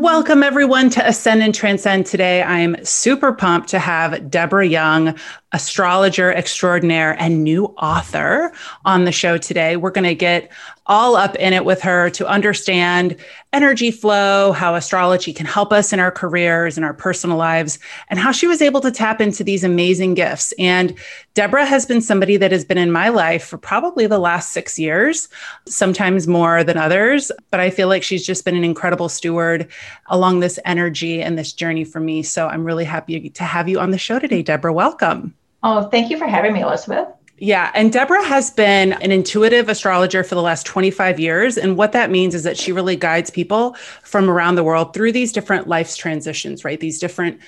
Welcome, everyone, to Ascend and Transcend. Today, I'm super pumped to have Deborah Young, astrologer extraordinaire and new author, on the show today. We're going to get all up in it with her to understand energy flow, how astrology can help us in our careers and our personal lives, and how she was able to tap into these amazing gifts. And Deborah has been somebody that has been in my life for probably the last six years, sometimes more than others. But I feel like she's just been an incredible steward along this energy and this journey for me. So I'm really happy to have you on the show today, Deborah. Welcome. Oh, thank you for having me, Elizabeth. Yeah. And Deborah has been an intuitive astrologer for the last 25 years. And what that means is that she really guides people from around the world through these different life's transitions, right? These different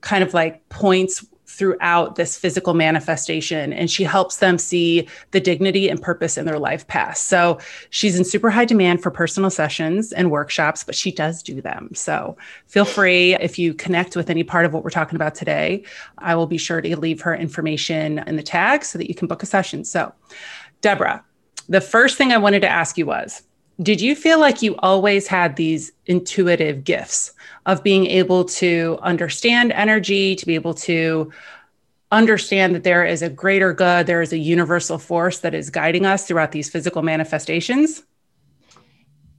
kind of like points throughout this physical manifestation and she helps them see the dignity and purpose in their life path. So she's in super high demand for personal sessions and workshops, but she does do them. So feel free if you connect with any part of what we're talking about today, I will be sure to leave her information in the tag so that you can book a session. So, Deborah, the first thing I wanted to ask you was did you feel like you always had these intuitive gifts of being able to understand energy, to be able to understand that there is a greater good, there is a universal force that is guiding us throughout these physical manifestations?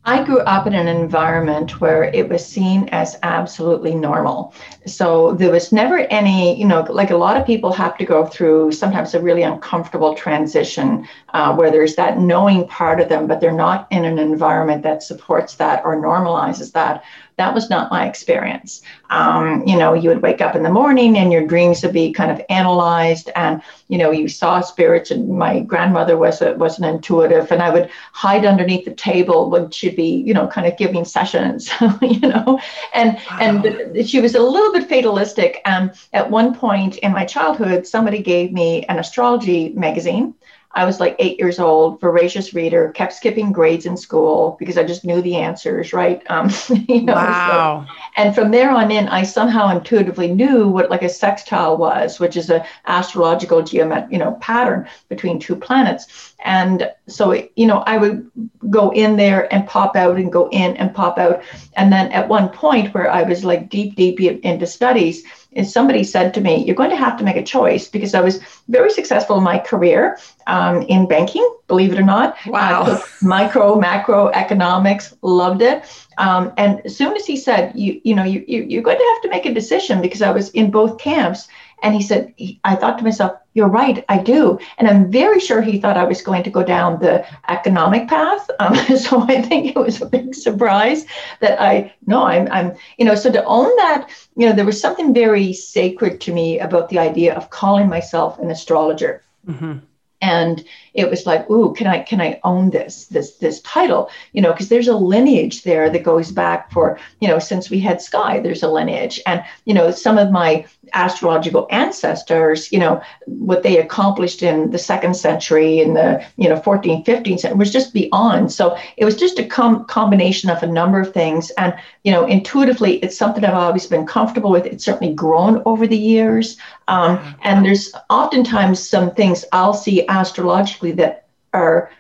I grew up in an environment where it was seen as absolutely normal. So there was never any, you know, like a lot of people have to go through sometimes a really uncomfortable transition uh, where there's that knowing part of them, but they're not in an environment that supports that or normalizes that. That was not my experience. Um, you know, you would wake up in the morning and your dreams would be kind of analyzed, and you know, you saw spirits. And my grandmother was a, was an intuitive, and I would hide underneath the table when she'd be, you know, kind of giving sessions, you know, and wow. and she was a little bit fatalistic. Um, at one point in my childhood, somebody gave me an astrology magazine I was like eight years old, voracious reader, kept skipping grades in school because I just knew the answers, right? Um, you know, wow. So, and from there on in, I somehow intuitively knew what like a sextile was, which is a astrological geomet, you know, pattern between two planets. And so, you know, I would go in there and pop out and go in and pop out. And then at one point where I was like deep, deep into studies, is somebody said to me, You're going to have to make a choice because I was very successful in my career um, in banking, believe it or not. Wow. Uh, micro, macro economics, loved it. Um, and as soon as he said, you, you know, you, you, you're going to have to make a decision because I was in both camps. And he said, I thought to myself, you're right, I do. And I'm very sure he thought I was going to go down the economic path. Um, so I think it was a big surprise that I, no, I'm, I'm, you know, so to own that, you know, there was something very sacred to me about the idea of calling myself an astrologer. Mm-hmm and it was like ooh can i can i own this this this title? You know because there's a lineage there that goes back for you know since we had sky there's a lineage. And you know some of my astrological ancestors you know what they accomplished in the second century in the you know 14th 15th century was just beyond. So it was just a com- combination of a number of things. And you know intuitively it's something i've always been comfortable with. It's certainly grown over the years. Um, and there's oftentimes some things i'll see astrologically that are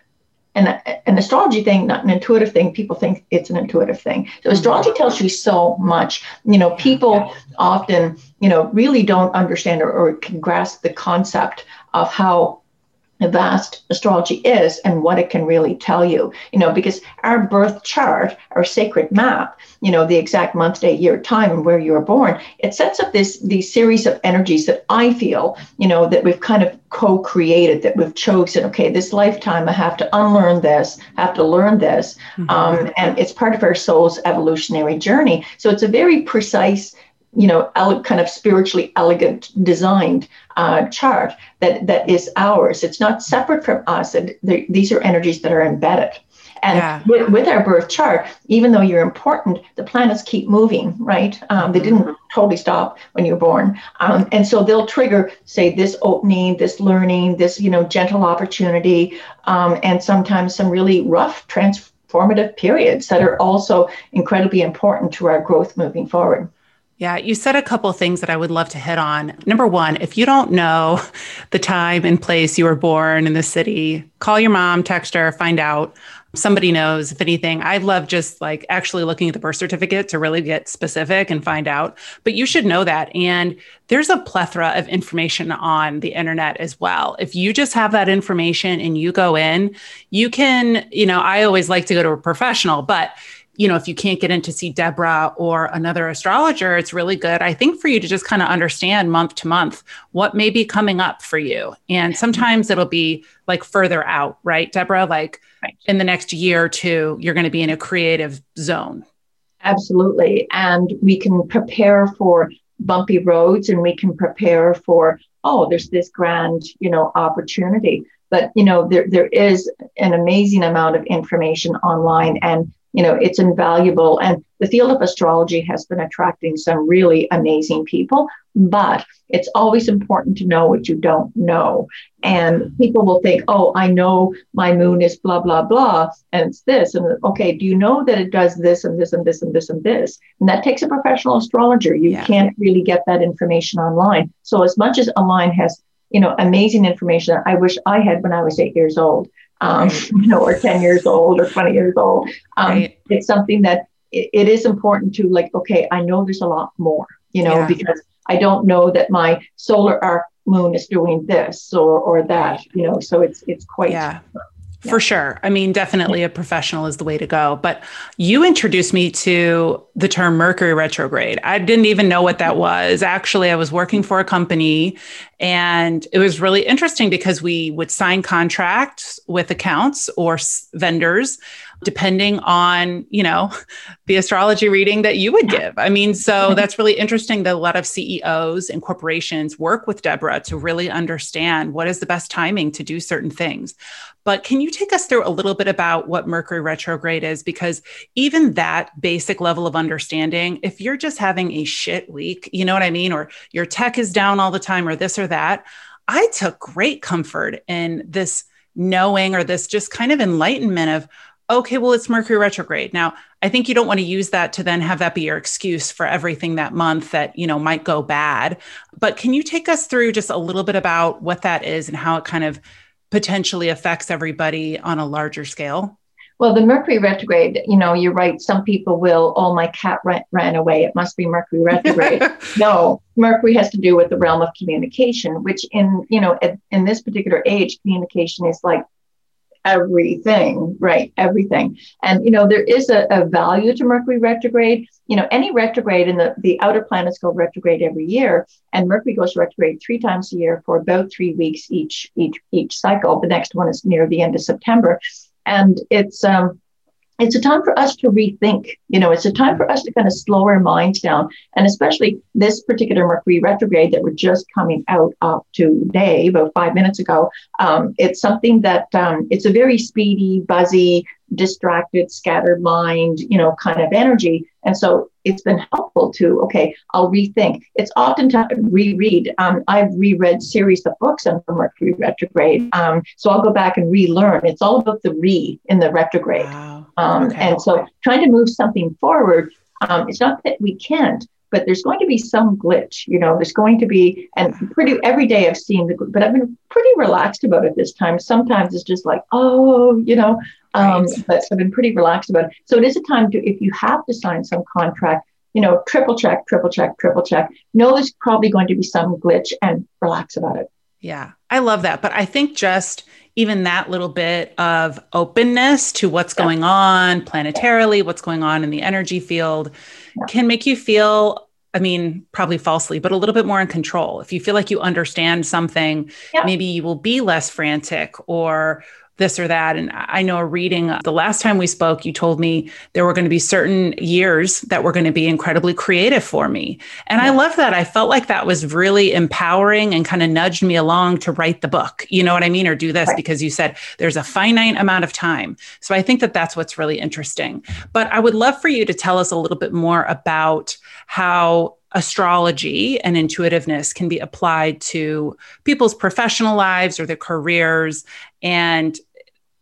an, an astrology thing, not an intuitive thing. People think it's an intuitive thing. So mm-hmm. astrology tells you so much. You know, people mm-hmm. often, you know, really don't understand or, or can grasp the concept of how vast astrology is and what it can really tell you you know because our birth chart our sacred map you know the exact month day year time and where you were born it sets up this these series of energies that i feel you know that we've kind of co-created that we've chosen okay this lifetime i have to unlearn this I have to learn this mm-hmm. um, and it's part of our soul's evolutionary journey so it's a very precise you know, ele- kind of spiritually elegant designed uh, chart that that is ours. It's not separate from us. And these are energies that are embedded. And yeah. with, with, our birth chart, even though you're important, the planets keep moving, right? Um, they didn't mm-hmm. totally stop when you're born. Um, and so they'll trigger, say, this opening, this learning, this, you know, gentle opportunity, um, and sometimes some really rough transformative periods that are also incredibly important to our growth moving forward. Yeah, you said a couple things that I would love to hit on. Number one, if you don't know the time and place you were born in the city, call your mom, text her, find out. Somebody knows if anything. I love just like actually looking at the birth certificate to really get specific and find out. But you should know that. And there's a plethora of information on the internet as well. If you just have that information and you go in, you can, you know, I always like to go to a professional, but you know, if you can't get in to see Deborah or another astrologer, it's really good, I think, for you to just kind of understand month to month what may be coming up for you. And sometimes it'll be like further out, right, Deborah? Like right. in the next year or two, you're going to be in a creative zone. Absolutely. And we can prepare for bumpy roads and we can prepare for, oh, there's this grand, you know, opportunity. But, you know, there, there is an amazing amount of information online. And you know it's invaluable. And the field of astrology has been attracting some really amazing people but it's always important to know what you don't know. And people will think oh i know my moon is blah blah blah and it's this and okay do you know that it does this and this and this and this and this? And that takes a professional astrologer. You yeah. can't really get that information online. So as much as online has you know amazing information that i wish i had when i was eight years old um, you know, or 10 years old or 20 years old. Um, right. It's something that it, it is important to like, okay, I know there's a lot more, you know, yeah. because I don't know that my solar arc moon is doing this or, or that, you know, so it's, it's quite, yeah. For sure. I mean, definitely a professional is the way to go. But you introduced me to the term Mercury retrograde. I didn't even know what that was. Actually, I was working for a company and it was really interesting because we would sign contracts with accounts or vendors depending on, you know, the astrology reading that you would give. I mean, so that's really interesting that a lot of CEOs and corporations work with Deborah to really understand what is the best timing to do certain things. But can you take us through a little bit about what Mercury retrograde is? Because even that basic level of understanding, if you're just having a shit week, you know what I mean? Or your tech is down all the time, or this or that, I took great comfort in this knowing or this just kind of enlightenment of, okay, well, it's Mercury retrograde. Now, I think you don't want to use that to then have that be your excuse for everything that month that, you know, might go bad. But can you take us through just a little bit about what that is and how it kind of potentially affects everybody on a larger scale? Well, the Mercury retrograde, you know, you're right. Some people will, oh, my cat ran, ran away. It must be Mercury retrograde. no, Mercury has to do with the realm of communication, which in, you know, in this particular age, communication is like everything, right? Everything. And, you know, there is a, a, value to Mercury retrograde. You know, any retrograde in the, the outer planets go retrograde every year, and Mercury goes retrograde three times a year for about three weeks each, each, each cycle. The next one is near the end of September. And it's, um, it's a time for us to rethink. You know, it's a time for us to kind of slow our minds down. And especially this particular Mercury retrograde that we're just coming out of today, about five minutes ago. Um, it's something that um, it's a very speedy, buzzy, distracted, scattered mind, you know, kind of energy. And so it's been helpful to, okay, I'll rethink. It's oftentimes reread. Um, I've reread series of books on the Mercury retrograde. Um, so I'll go back and relearn. It's all about the re in the retrograde. Wow. Um, okay. And so trying to move something forward, um, it's not that we can't, but there's going to be some glitch. You know, there's going to be, and pretty every day I've seen the, but I've been pretty relaxed about it this time. Sometimes it's just like, oh, you know, um, right. but I've been pretty relaxed about it. So it is a time to, if you have to sign some contract, you know, triple check, triple check, triple check. Know there's probably going to be some glitch and relax about it. Yeah, I love that. But I think just even that little bit of openness to what's yeah. going on planetarily, what's going on in the energy field yeah. can make you feel, I mean, probably falsely, but a little bit more in control. If you feel like you understand something, yeah. maybe you will be less frantic or this or that. And I know a reading the last time we spoke, you told me there were going to be certain years that were going to be incredibly creative for me. And yeah. I love that. I felt like that was really empowering and kind of nudged me along to write the book. You know what I mean? Or do this right. because you said there's a finite amount of time. So I think that that's what's really interesting. But I would love for you to tell us a little bit more about how astrology and intuitiveness can be applied to people's professional lives or their careers and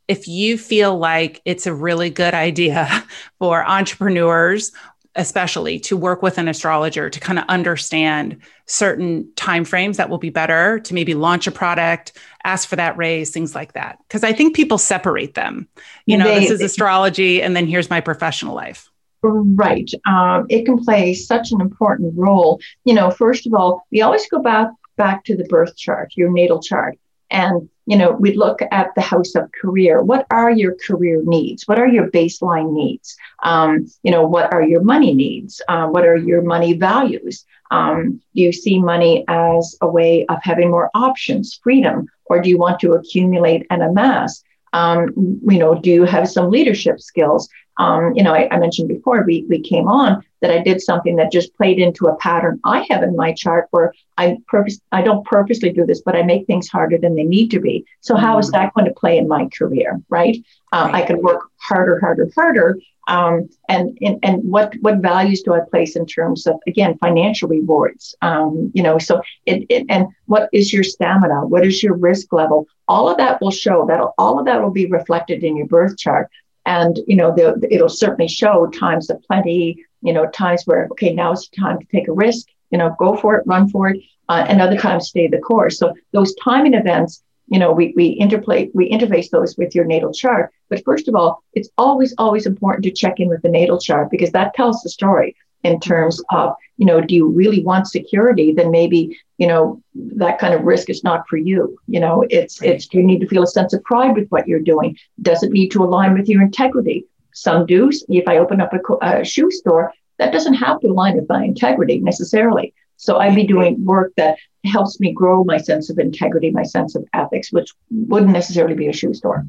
if you feel like it's a really good idea for entrepreneurs especially to work with an astrologer to kind of understand certain timeframes that will be better to maybe launch a product ask for that raise things like that. Because i think people separate them. You know they, this is astrology and then here's my professional life. Right. Um, it can play such an important role. You know first of all we always go back back to the birth chart your natal chart and you know we look at the house of career. What are your career needs? What are your baseline needs? Um, you know what are your money needs? Uh, what are your money values? Um, do you see money as a way of having more options freedom or do you want to accumulate and amass? Um, you know do you have some leadership skills um, you know, I, I, mentioned before we, we came on that I did something that just played into a pattern I have in my chart where I purpose I don't purposely do this, but I make things harder than they need to be. So how is mm-hmm. that going to play in my career, right? Uh, right. I can work harder, harder, harder. Um, and, and and what what values do I place in terms of again financial rewards? Um, you know, so it, it and what is your stamina? What is your risk level? All of that will show that all of that will be reflected in your birth chart and you know it'll certainly show times of plenty you know times where okay now is the time to take a risk you know go for it run for it uh, and other times stay the course. So those timing events you know we, we interplay we interface those with your natal chart. But first of all it's always always important to check in with the natal chart because that tells the story in terms of you know do you really want security? Then maybe you know that kind of risk is not for you you know it's right. it's you need to feel a sense of pride with what you're doing does it need to align with your integrity some do if i open up a, a shoe store that doesn't have to align with my integrity necessarily so i'd be doing work that helps me grow my sense of integrity my sense of ethics which wouldn't necessarily be a shoe store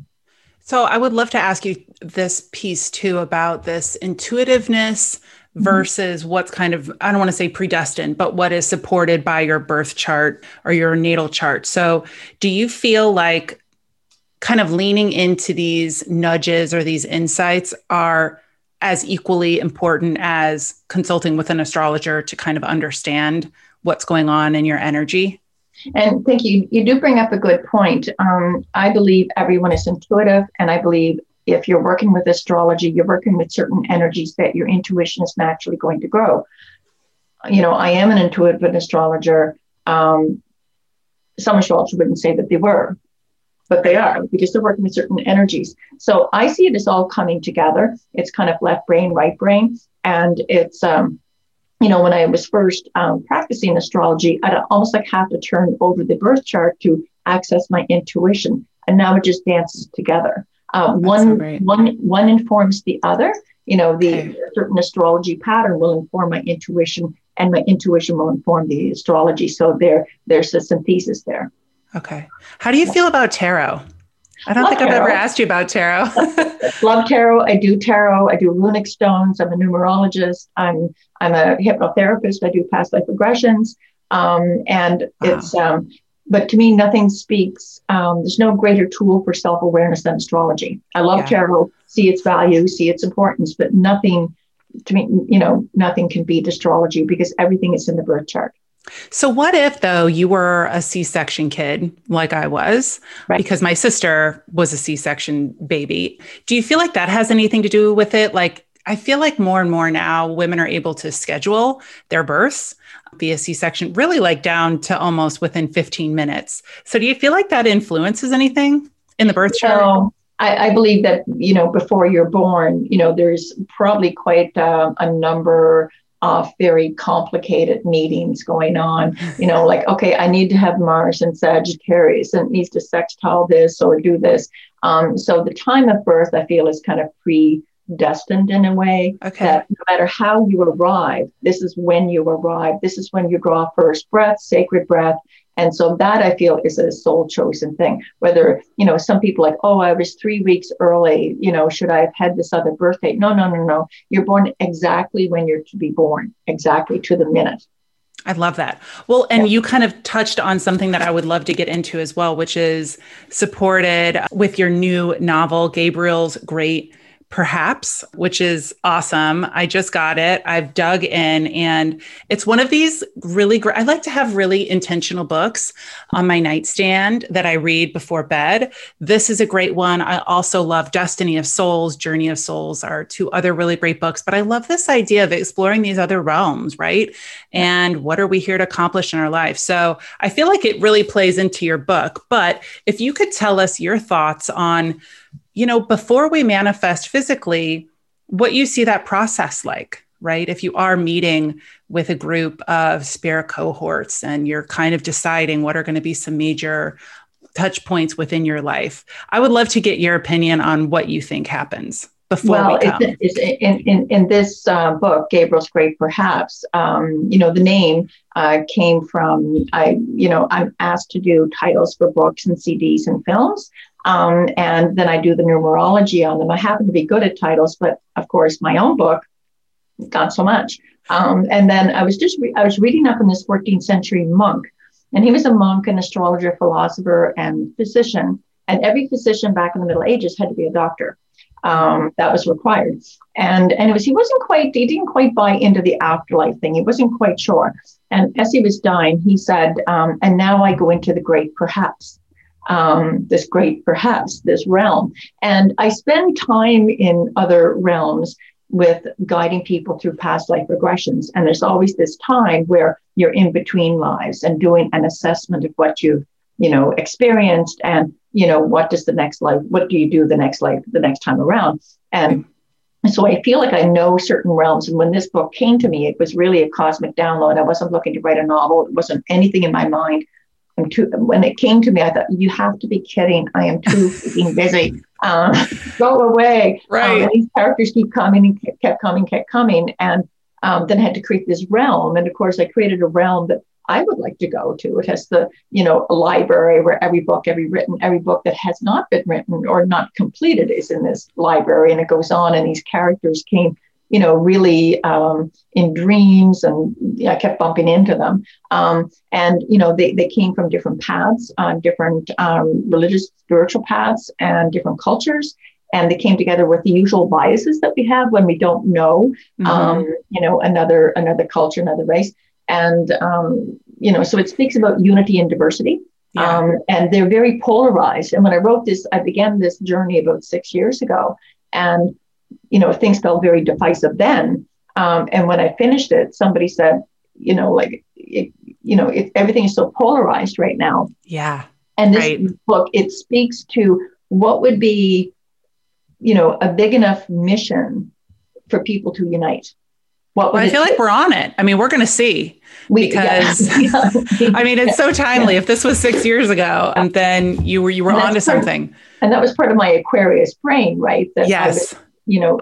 so I would love to ask you this piece too about this intuitiveness. Versus what's kind of i don't want to say predestined but what is supported by your birth chart or your natal chart so do you feel like kind of leaning into these nudges or these insights are as equally important as consulting with an astrologer to kind of understand what's going on in your energy and thank you. You do bring up a good point. Um, I believe everyone is intuitive, and I believe if you're working with astrology, you're working with certain energies that your intuition is naturally going to grow. You know, I am an intuitive astrologer. Um, some astrologers wouldn't say that they were, but they are because they're working with certain energies. So I see it as all coming together. It's kind of left brain, right brain. And it's, um, you know, when I was first um, practicing astrology, I'd almost like have to turn over the birth chart to access my intuition. And now it just dances together. Uh, one, so one, one informs the other. You know, the okay. certain astrology pattern will inform my intuition, and my intuition will inform the astrology. So there, there's a synthesis there. Okay. How do you feel about tarot? I don't Love think I've tarot. ever asked you about tarot. Love tarot. I do tarot. I do runic stones. I'm a numerologist. I'm I'm a hypnotherapist. I do past life regressions. Um, and wow. it's um, but to me, nothing speaks. Um, there's no greater tool for self awareness than astrology. I love yeah. tarot, see its value, see its importance, but nothing to me, you know, nothing can beat astrology because everything is in the birth chart. So, what if, though, you were a C section kid like I was, right. because my sister was a C section baby? Do you feel like that has anything to do with it? Like, I feel like more and more now women are able to schedule their births via C section, really like down to almost within 15 minutes. So, do you feel like that influences anything in the birth chart? No, I, I believe that, you know, before you're born, you know, there's probably quite uh, a number of very complicated meetings going on. You know, like, okay, I need to have Mars and Sagittarius and needs to sextile this or do this. Um, so the time of birth, I feel, is kind of pre destined in a way okay. that no matter how you arrive, this is when you arrive. This is when you draw first breath, sacred breath. And so that I feel is a soul chosen thing. Whether, you know, some people like, oh, I was three weeks early, you know, should I have had this other birthday? No, no, no, no. You're born exactly when you're to be born, exactly to the minute. I love that. Well, and you kind of touched on something that I would love to get into as well, which is supported with your new novel, Gabriel's Great Perhaps, which is awesome. I just got it. I've dug in, and it's one of these really great. I like to have really intentional books on my nightstand that I read before bed. This is a great one. I also love Destiny of Souls, Journey of Souls are two other really great books, but I love this idea of exploring these other realms, right? And what are we here to accomplish in our life? So I feel like it really plays into your book. But if you could tell us your thoughts on, you know, before we manifest physically, what you see that process like, right? If you are meeting with a group of spirit cohorts and you're kind of deciding what are going to be some major touch points within your life, I would love to get your opinion on what you think happens before well, we come. It's, it's in, in, in this uh, book, Gabriel's Great Perhaps, um, you know, the name uh, came from, I, you know, I'm asked to do titles for books and CDs and films. Um, and then I do the numerology on them. I happen to be good at titles, but of course, my own book, not so much. Um, and then I was just re- I was reading up on this 14th century monk, and he was a monk, an astrologer, philosopher, and physician. And every physician back in the Middle Ages had to be a doctor. Um, that was required. And and it was he wasn't quite he didn't quite buy into the afterlife thing. He wasn't quite sure. And as he was dying, he said, um, "And now I go into the great perhaps." Um, this great, perhaps, this realm. And I spend time in other realms with guiding people through past life regressions. And there's always this time where you're in between lives and doing an assessment of what you've, you know, experienced and, you know, what does the next life, what do you do the next life, the next time around? And so I feel like I know certain realms. And when this book came to me, it was really a cosmic download. I wasn't looking to write a novel. It wasn't anything in my mind. I'm too, when it came to me, I thought, you have to be kidding. I am too freaking busy. Um, go away. Right. Um, these characters keep coming and kept coming, kept coming. And um, then I had to create this realm. And of course, I created a realm that I would like to go to. It has the, you know, a library where every book, every written, every book that has not been written or not completed is in this library. And it goes on. And these characters came you know, really um, in dreams, and I kept bumping into them. Um, and you know, they they came from different paths, uh, different um, religious, spiritual paths, and different cultures. And they came together with the usual biases that we have when we don't know, mm-hmm. Um, you know, another another culture, another race. And um, you know, so it speaks about unity and diversity. Yeah. Um, and they're very polarized. And when I wrote this, I began this journey about six years ago. And you know, things felt very divisive then. Um, and when I finished it, somebody said, you know, like, it, you know, it, everything is so polarized right now. Yeah. And this right. book, it speaks to what would be, you know, a big enough mission for people to unite. What well, I feel like we're on it. I mean, we're going to see we, because yeah. I mean, it's so timely. Yeah. If this was six years ago, and then you were you were onto something, of, and that was part of my Aquarius brain, right? That yes you know,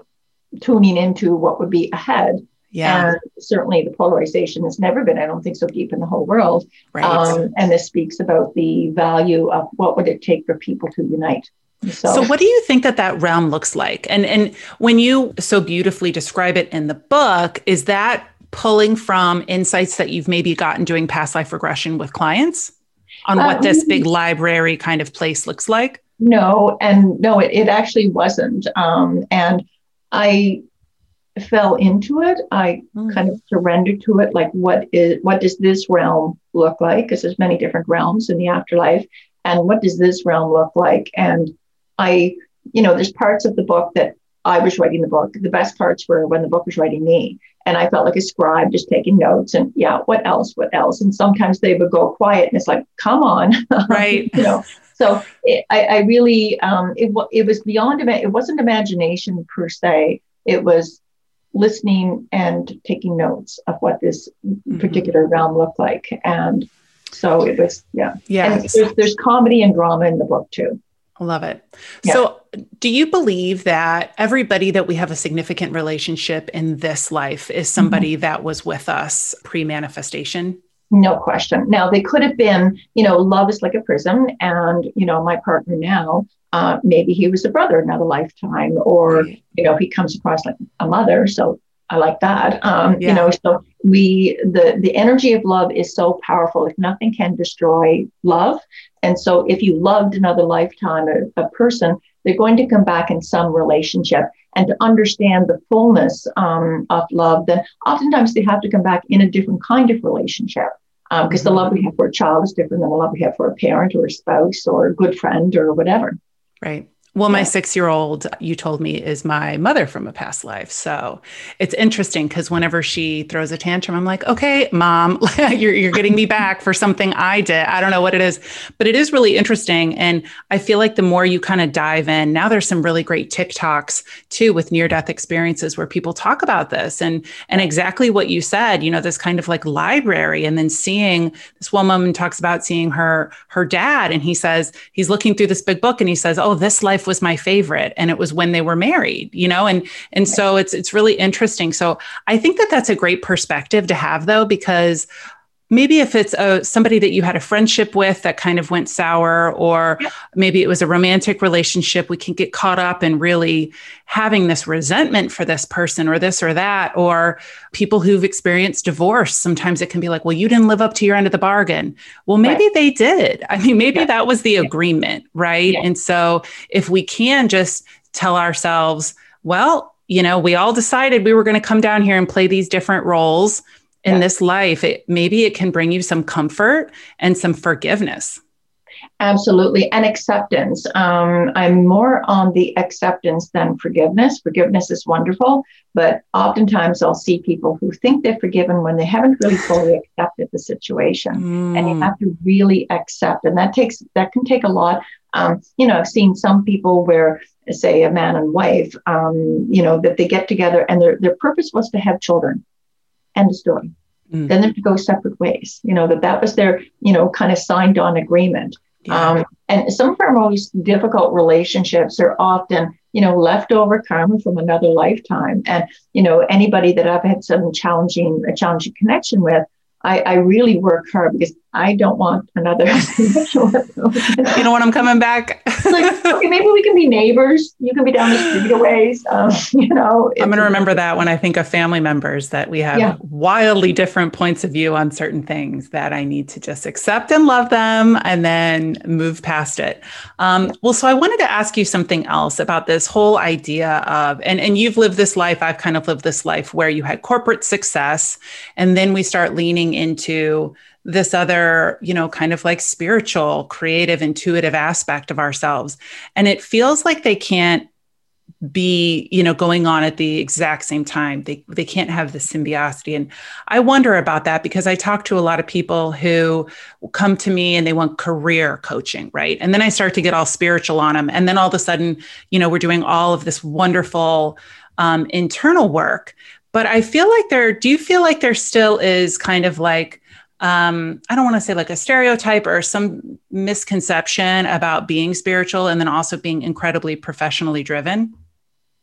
tuning into what would be ahead. Yeah. And certainly the polarization has never been, I don't think, so deep in the whole world. Right. Um, and this speaks about the value of what would it take for people to unite. So, so what do you think that that realm looks like? And and when you so beautifully describe it in the book, is that pulling from insights that you've maybe gotten doing past life regression with clients on what this big library kind of place looks like? No, and no, it, it actually wasn't. Um, and I fell into it. I mm. kind of surrendered to it. Like, what is what does this realm look like? Because there's many different realms in the afterlife, and what does this realm look like? And I, you know, there's parts of the book that I was writing the book. The best parts were when the book was writing me. And I felt like a scribe just taking notes and yeah, what else? What else? And sometimes they would go quiet and it's like, come on. Right. you know, so it, I, I, really, um, it, it was beyond, it wasn't imagination per se. It was listening and taking notes of what this mm-hmm. particular realm looked like. And so it was, yeah. Yeah. There's, there's comedy and drama in the book too. I love it. Yeah. So, do you believe that everybody that we have a significant relationship in this life is somebody mm-hmm. that was with us pre manifestation? No question. Now, they could have been, you know, love is like a prism. And, you know, my partner now, uh, maybe he was a brother another lifetime, or, you know, he comes across like a mother. So I like that. Um, yeah. You know, so we, the, the energy of love is so powerful. If nothing can destroy love. And so if you loved another lifetime, a, a person, they're going to come back in some relationship. and to understand the fullness um, of love, then oftentimes they have to come back in a different kind of relationship because mm-hmm. the love we have for a child is different than the love we have for a parent or a spouse or a good friend or whatever. Right. Well, my six year old, you told me, is my mother from a past life. So it's interesting because whenever she throws a tantrum, I'm like, okay, mom, you're, you're getting me back for something I did. I don't know what it is, but it is really interesting. And I feel like the more you kind of dive in, now there's some really great TikToks too with near death experiences where people talk about this and, and exactly what you said, you know, this kind of like library. And then seeing this one woman talks about seeing her, her dad, and he says, he's looking through this big book and he says, oh, this life was my favorite and it was when they were married you know and and so it's it's really interesting. So i think that that's a great perspective to have though because maybe if it's a somebody that you had a friendship with that kind of went sour or maybe it was a romantic relationship we can get caught up in really having this resentment for this person or this or that or people who've experienced divorce sometimes it can be like well you didn't live up to your end of the bargain well maybe right. they did i mean maybe yeah. that was the agreement right yeah. and so if we can just tell ourselves well you know we all decided we were going to come down here and play these different roles in yeah. this life, it, maybe it can bring you some comfort and some forgiveness. Absolutely. And acceptance. Um, I'm more on the acceptance than forgiveness. Forgiveness is wonderful, but oftentimes I'll see people who think they're forgiven when they haven't really fully accepted the situation. Mm. And you have to really accept. And that takes, that can take a lot. Um, you know, I've seen some people where, say, a man and wife, um, you know, that they get together and their, their purpose was to have children End of story. Mm. Then they have to go separate ways. You know that that was their you know kind of signed on agreement. Yeah. Um, and some of our most difficult relationships are often you know leftover karma from another lifetime. And you know anybody that I've had some challenging a challenging connection with, I, I really work hard because I don't want another. you don't I'm coming back. like, okay, maybe we can be neighbors. You can be down the street a ways. Um, you know, I'm going to remember that when I think of family members that we have yeah. wildly different points of view on certain things that I need to just accept and love them and then move past it. Um, well, so I wanted to ask you something else about this whole idea of, and, and you've lived this life, I've kind of lived this life where you had corporate success and then we start leaning into this other, you know, kind of like spiritual, creative, intuitive aspect of ourselves. And it feels like they can't be you know going on at the exact same time. They they can't have the symbiosity. And i wonder about that because i talk to a lot of people who come to me and they want career coaching right? And then i start to get all spiritual on them and then all of a sudden you know we're doing all of this wonderful um, internal work. But i feel like there do you feel like there still is kind of like um, I don't want to say like a stereotype or some misconception about being spiritual and then also being incredibly professionally driven?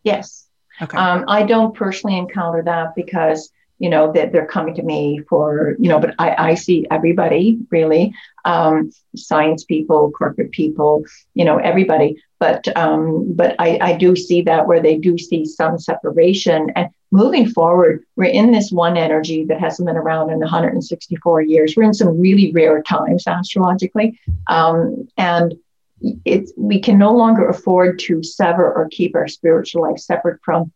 Yes. Okay. Um, I don't personally encounter that because you know that they're coming to me for you know but i, I see everybody really um, science people corporate people you know everybody but um, but I, I do see that where they do see some separation and moving forward we're in this one energy that hasn't been around in 164 years. We're in some really rare times astrologically. Um, and it's we can no longer afford to sever or keep our spiritual life separate from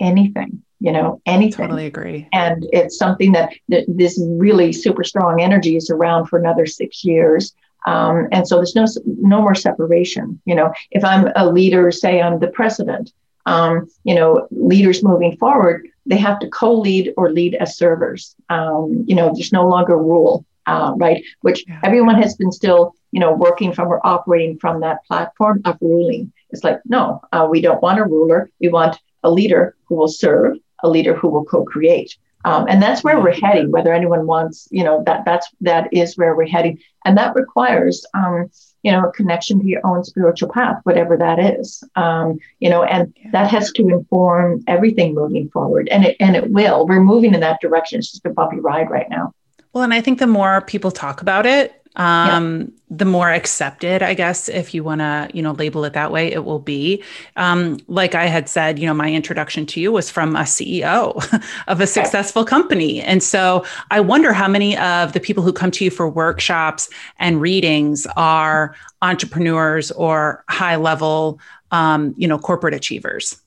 anything you know anything. Totally agree. And it's something that, that this really super strong energy is around for another six years. Um, and so there's no no more separation you know. If i'm a leader say i'm the president um, you know leaders moving forward they have to co-lead or lead as servers um, you know there's no longer rule uh, right which yeah. everyone has been still you know working from or operating from that platform of ruling it's like no uh, we don't want a ruler we want a leader who will serve a leader who will co-create. Um, and that's where we're heading. Whether anyone wants, you know, that that's that is where we're heading, and that requires, um, you know, a connection to your own spiritual path, whatever that is. Um, you know, and yeah. that has to inform everything moving forward, and it and it will. We're moving in that direction. It's just a bumpy ride right now. Well, and I think the more people talk about it, um, yeah. the more accepted, I guess, if you want to, you know, label it that way, it will be. Um, like I had said, you know, my introduction to you was from a CEO of a successful company. And so I wonder how many of the people who come to you for workshops and readings are entrepreneurs or high level, um, you know, corporate achievers.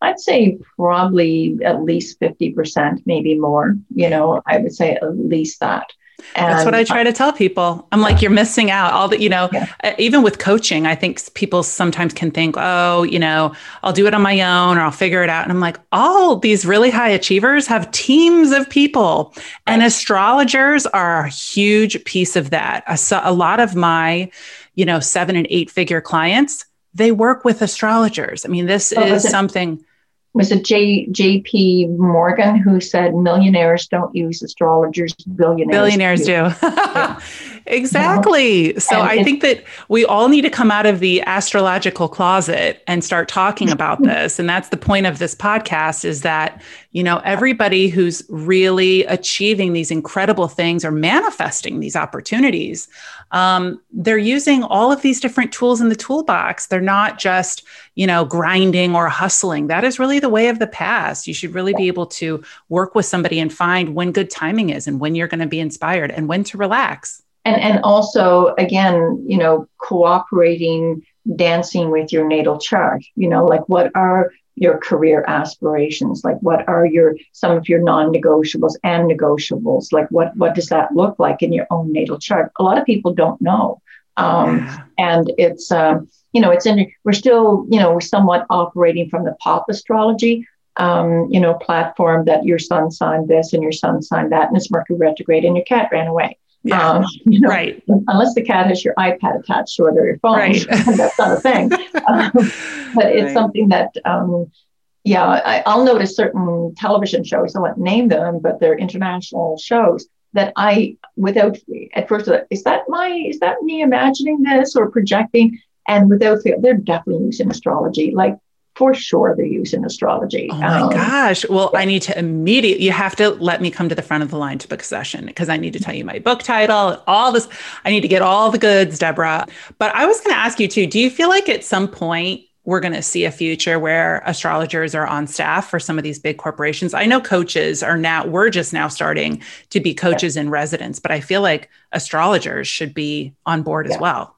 I'd say probably at least 50%, maybe more. You know, I would say at least that. And That's what I try to tell people. I'm like, you're missing out. All that, you know, yeah. Uh, even with coaching, I think people sometimes can think, oh, you know, I'll do it on my own or I'll figure it out. And I'm like, all these really high achievers have teams of people, right. and astrologers are a huge piece of that. A, a lot of my, you know, seven and eight figure clients, they work with astrologers. I mean, this oh, is something was it J J.P. Morgan who said millionaires don't use astrologers, billionaires billionaires do. do. exactly. So and I think that we all need to come out of the astrological closet and start talking about this. And that's the point of this podcast is that, you know, everybody who's really achieving these incredible things or manifesting these opportunities, um, they're using all of these different tools in the toolbox. They're not just you know, grinding or hustling. That is really the way of the past. You should really be able to work with somebody and find when good timing is and when you're going to be inspired and when to relax. And and also again, you know, cooperating, dancing with your natal chart. You know, like what are your career aspirations like what are your some of your non-negotiables and negotiables like what what does that look like in your own natal chart a lot of people don't know um, yeah. and it's um, you know, it's in, we're still, you know, we're somewhat operating from the pop astrology, um, you know, platform that your sun signed this and your sun signed that, and it's Mercury retrograde and your cat ran away. Yeah, um, you know, right. Unless the cat has your iPad attached to it or your phone, right. that's not a thing. um, but it's right. something that, um, yeah, I, will notice certain television shows. I won't name them, but they're international shows that I, without at first, is that my, is that me imagining this or projecting? And without fail, they're definitely using astrology. Like for sure they're using astrology. Oh my um, gosh. Well, yeah. I need to immediately, you have to let me come to the front of the line to book a session because I need to tell you my book title, all this. I need to get all the goods, Deborah. But I was going to ask you too, do you feel like at some point we're going to see a future where astrologers are on staff for some of these big corporations? I know coaches are now, we're just now starting to be coaches yeah. in residence, but I feel like astrologers should be on board yeah. as well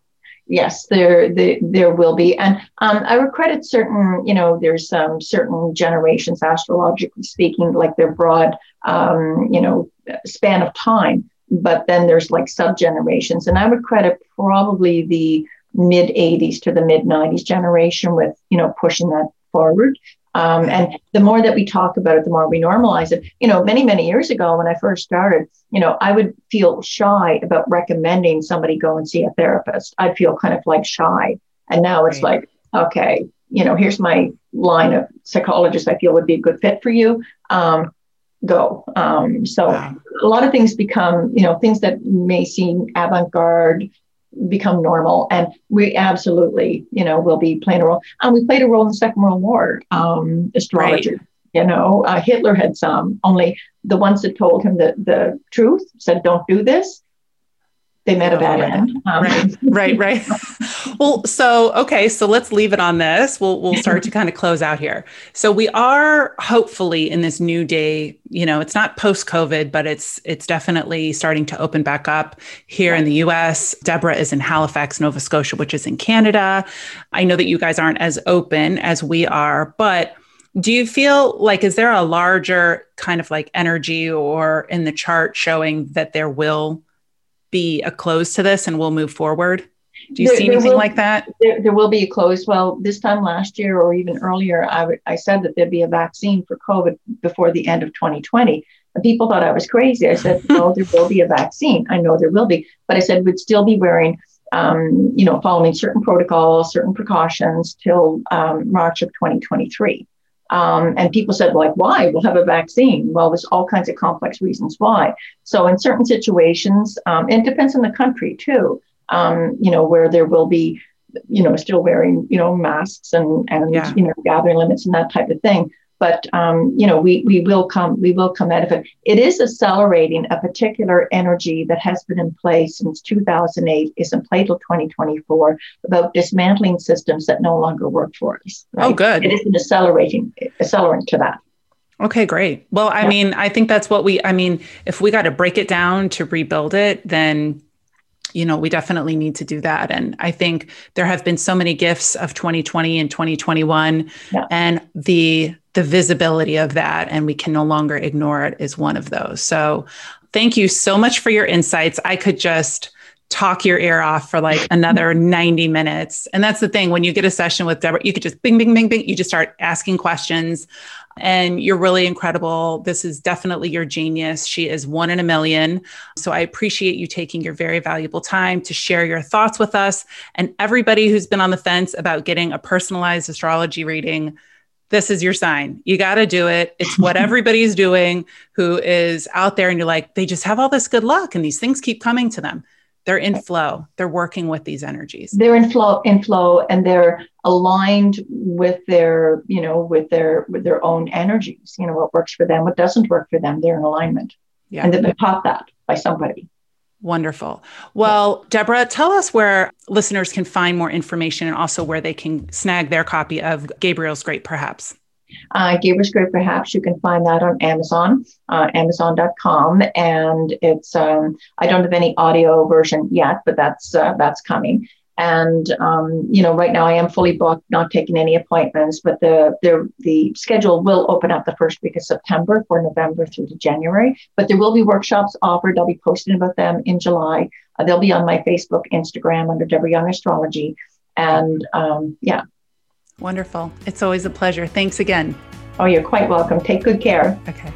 yes, there, there there will be, and um, I would credit certain, you know, there's some certain generations, astrologically speaking, like their broad, um, you know, span of time. But then there's like sub generations, and I would credit probably the mid 80s to the mid 90s generation with, you know, pushing that forward. Um, and the more that we talk about it, the more we normalize it. You know, many, many years ago when I first started, you know, I would feel shy about recommending somebody go and see a therapist. I'd feel kind of like shy. And now it's right. like, okay, you know, here's my line of psychologists I feel would be a good fit for you. Um, go. Um, so wow. a lot of things become, you know, things that may seem avant garde become normal. And we absolutely, you know, will be playing a role. And we played a role in the Second World War, um, astrology. Right. You know, uh, Hitler had some, only the ones that told him the, the truth said, don't do this they met a bad end. Um, right, right, right. well, so okay, so let's leave it on this. We'll we'll start to kind of close out here. So we are hopefully in this new day. You know, it's not post COVID, but it's it's definitely starting to open back up here right. in the U.S. Deborah is in Halifax, Nova Scotia, which is in Canada. I know that you guys aren't as open as we are, but do you feel like is there a larger kind of like energy or in the chart showing that there will be a close to this and we'll move forward? Do you there, see anything will, like that? There, there, will be a close. Well, this time last year or even earlier, I, w- I said that there'd be a vaccine for COVID before the end of 2020. And people thought I was crazy. I said, no, there will be a vaccine. I know there will be. But I said, we'd still be wearing, um, you know, following certain protocols, certain precautions till um, March of 2023. Um, and people said, like, why? We'll have a vaccine. Well, there's all kinds of complex reasons why. So, in certain situations, um, it depends on the country too, um, you know, where there will be, you know, still wearing, you know, masks and, and yeah. you know, gathering limits and that type of thing but um, you know we we will come we will come out of it. It is accelerating a particular energy that has been in place since 2008, is in play till 2024 about dismantling systems that no longer work for us. Right? Oh, good. It is an accelerating accelerant to that. Okay, great. Well, I yeah. mean, I think that's what we. I mean, if we got to break it down to rebuild it, then you know, we definitely need to do that. And I think there have been so many gifts of 2020 and 2021 yeah. and the the visibility of that and we can no longer ignore it is one of those. So thank you so much for your insights. I could just talk your ear off for like another 90 minutes. And that's the thing when you get a session with Deborah, you could just bing, bing, bing, bing, you just start asking questions and you're really incredible. This is definitely your genius. She is one in a million. So I appreciate you taking your very valuable time to share your thoughts with us and everybody who's been on the fence about getting a personalized astrology reading. This is your sign. You got to do it. It's what everybody's doing who is out there, and you're like, they just have all this good luck, and these things keep coming to them they're in flow they're working with these energies they're in flow in flow and they're aligned with their you know with their with their own energies you know what works for them what doesn't work for them they're in alignment yeah. and they've been taught that by somebody Wonderful. Well, Deborah, tell us where listeners can find more information and also where they can snag their copy of Gabriel's Great Perhaps. Uh, Gabriel's Great Perhaps, you can find that on Amazon, uh, amazon.com. And it's, um, I don't have any audio version yet, but that's, uh, that's coming. And, um, you know, right now I am fully booked, not taking any appointments, but the, the, the schedule will open up the first week of September for November through to January. But there will be workshops offered. I'll be posting about them in July. Uh, they'll be on my Facebook, Instagram under Deborah Young Astrology. And um, yeah, Wonderful. It's always a pleasure. Thanks again. Oh, you're quite welcome. Take good care. Okay.